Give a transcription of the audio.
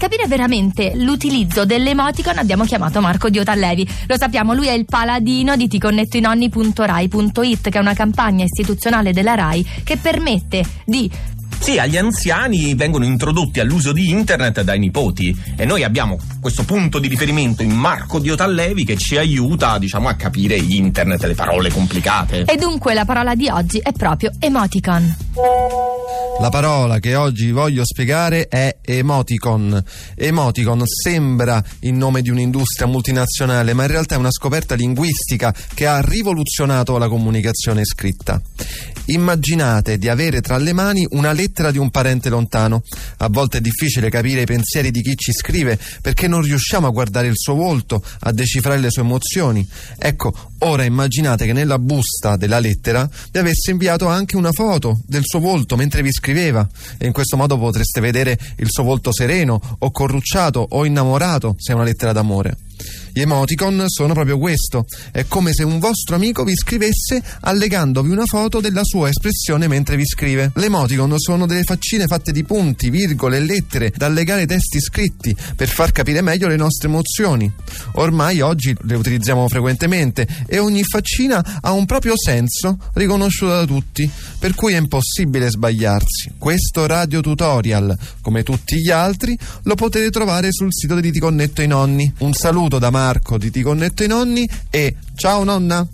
capire veramente l'utilizzo dell'emoticon abbiamo chiamato Marco Diotallevi. Lo sappiamo, lui è il paladino di ticonnettoinonni.rai.it che è una campagna istituzionale della RAI che permette di sì, agli anziani vengono introdotti all'uso di internet dai nipoti e noi abbiamo questo punto di riferimento in Marco Diotallevi che ci aiuta, diciamo, a capire internet, le parole complicate. E dunque la parola di oggi è proprio emoticon. La parola che oggi voglio spiegare è emoticon. Emoticon sembra il nome di un'industria multinazionale, ma in realtà è una scoperta linguistica che ha rivoluzionato la comunicazione scritta. Immaginate di avere tra le mani una lettera di un parente lontano. A volte è difficile capire i pensieri di chi ci scrive perché non riusciamo a guardare il suo volto, a decifrare le sue emozioni. Ecco, ora immaginate che nella busta della lettera vi avesse inviato anche una foto del suo volto mentre vi scriveva e in questo modo potreste vedere il suo volto sereno o corrucciato o innamorato se è una lettera d'amore. Gli emoticon sono proprio questo. È come se un vostro amico vi scrivesse allegandovi una foto della sua espressione mentre vi scrive. Le emoticon sono delle faccine fatte di punti, virgole e lettere da allegare ai testi scritti per far capire meglio le nostre emozioni. Ormai oggi le utilizziamo frequentemente e ogni faccina ha un proprio senso riconosciuto da tutti, per cui è impossibile sbagliarsi. Questo radio tutorial, come tutti gli altri, lo potete trovare sul sito di Ti Connetto ai Nonni. Un saluto da Marco di Ti Connetto ai Nonni e ciao nonna!